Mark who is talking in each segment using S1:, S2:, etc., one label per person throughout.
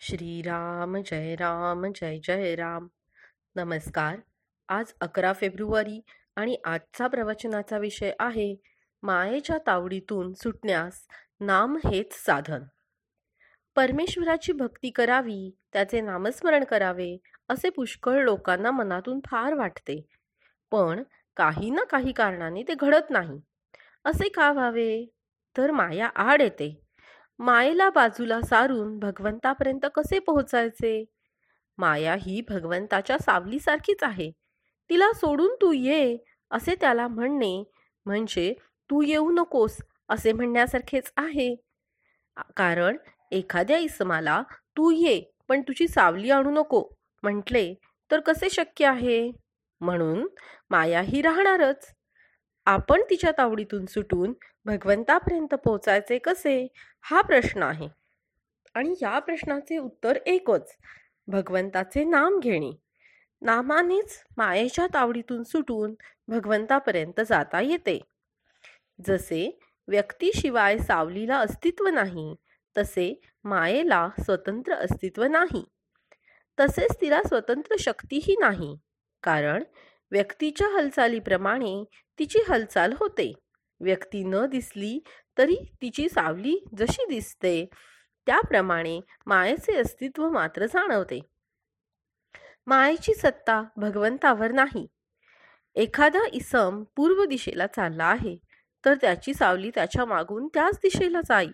S1: श्रीराम जय राम जय जय राम. नमस्कार. आज अकरा फेब्रुवारी आणि आजचा प्रवचनाचा विषय आहे मायेच्या तावडीतून सुटण्यास नाम हेच साधन. परमेश्वराची भक्ती करावी त्याचे नामस्मरण करावे असे पुष्कळ लोकांना मनातून फार वाटते. पण काही ना काही कारणाने ते घडत नाही. असे का व्हावे? तर माया आड येते. मायेला बाजूला सारून भगवंतापर्यंत कसे पोहोचायचे? माया ही भगवंताच्या सावलीसारखीच आहे. तिला सोडून तू ये असे त्याला म्हणणे म्हणजे तू येऊ नकोस असे म्हणण्यासारखेच आहे. कारण एखाद्या इसमाला तू ये पण तुझी सावली आणू नको. म्हटले तर कसे शक्य आहे? म्हणून माया ही राहणारच. आपण तिच्या तावडीतून सुटून भगवंतापर्यंत पोचायचे कसे? हा प्रश्न आहे. आणि या प्रश्नाचे उत्तर एकच भगवंताचे नाम घेणे. नामानेच मायेच्या तावडीतून सुटून भगवंतापर्यंत जाता येते. जसे व्यक्तीशिवाय सावलीला अस्तित्व नाही तसे मायेला स्वतंत्र अस्तित्व नाही. तसेच तिला स्वतंत्र शक्तीही नाही. कारण व्यक्तीच्या हालचालीप्रमाणे तिची हालचाल होते. व्यक्ती न दिसली तरी तिची सावली जशी दिसते त्याप्रमाणे मायेचे अस्तित्व मात्र जाणवते. मायेची सत्ता भगवंतावर नाही. एखादा इसम पूर्व दिशेला चालला आहे तर त्याची सावली त्याच्या मागून त्याच दिशेला जाईल.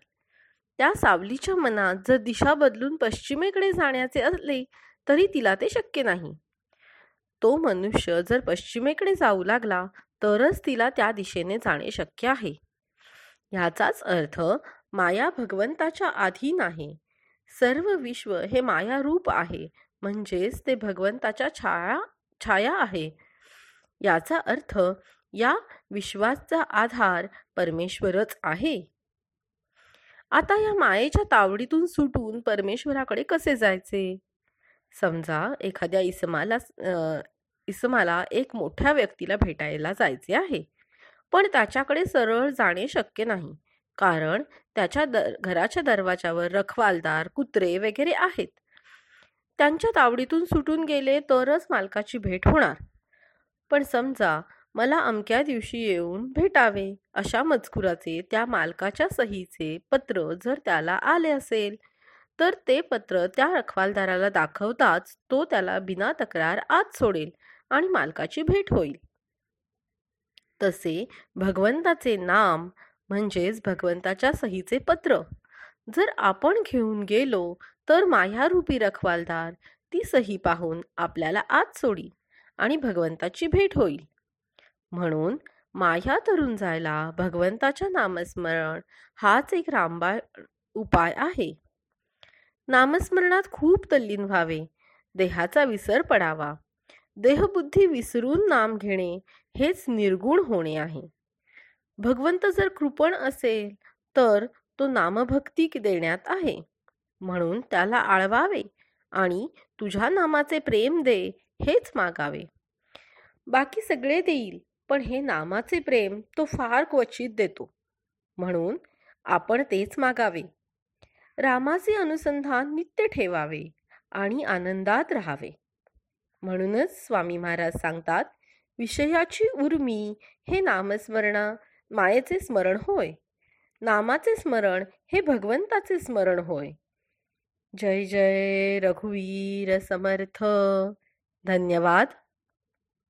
S1: त्या सावलीच्या मनात जर दिशा बदलून पश्चिमेकडे जाण्याचे असले तरी तिला ते शक्य नाही. तो मनुष्य जर पश्चिमेकडे जाऊ लागला तरच तिला त्या दिशेने जाणे शक्य आहे. ह्याचाच अर्थ माया भगवंताच्या अधीन आहे सर्व विश्व हे माया रूप आहे म्हणजेच ते भगवंताच्या छाया छाया आहे. याचा अर्थ या विश्वाचा आधार परमेश्वरच आहे. आता या मायेच्या तावडीतून सुटून परमेश्वराकडे कसे जायचे? समजा एखाद्या इसमाला इसमाला एक मोठ्या व्यक्तीला भेटायला जायचे आहे. पण त्याच्याकडे सरळ जाणे शक्य नाही. कारण त्याच्या दर घराच्या दरवाजावर रखवालदार कुत्रे वगैरे आहेत. त्यांच्या तावडीतून सुटून गेले तरच मालकाची भेट होणार. पण समजा मला अमक्या दिवशी येऊन भेटावे अशा मजकुराचे त्या मालकाच्या सहीचे पत्र जर त्याला आले असेल तर ते पत्र त्या रखवालदाराला दाखवताच तो त्याला बिना तक्रार आत सोडेल. आणि मालकाची भेट होईल. तसे भगवंताचे नाम म्हणजेच भगवंताच्या सहीचे पत्र. जर आपण घेऊन गेलो तर मायारूपी रखवालदार ती सही पाहून आपल्याला आत सोडी आणि भगवंताची भेट होईल. म्हणून माया तरुण जायला भगवंताच्या नामस्मरण हाच एक रामबाळ उपाय आहे. नामस्मरणात खूप तल्लीन व्हावे देहाचा विसर पडावा देहबुद्धी विसरून नाम घेणे हेच निर्गुण होणे आहे. भगवंत जर कृपण असेल तर तो नामभक्ती देण्यात आहे. म्हणून त्याला आळवावे आणि तुझ्या नामाचे प्रेम दे हेच मागावे. बाकी सगळे देईल पण हे नामाचे प्रेम तो फार क्वचित देतो. म्हणून आपण तेच मागावे. रामाचे अनुसंधान नित्य ठेवावे आणि आनंदात राहावे. म्हणूनच स्वामी महाराज सांगतात विषयाची उर्मी हे नामस्मरणा मायेचे स्मरण होय. नामाचे स्मरण हे भगवंताचे स्मरण होय. जय जय रघुवीर समर्थ. धन्यवाद.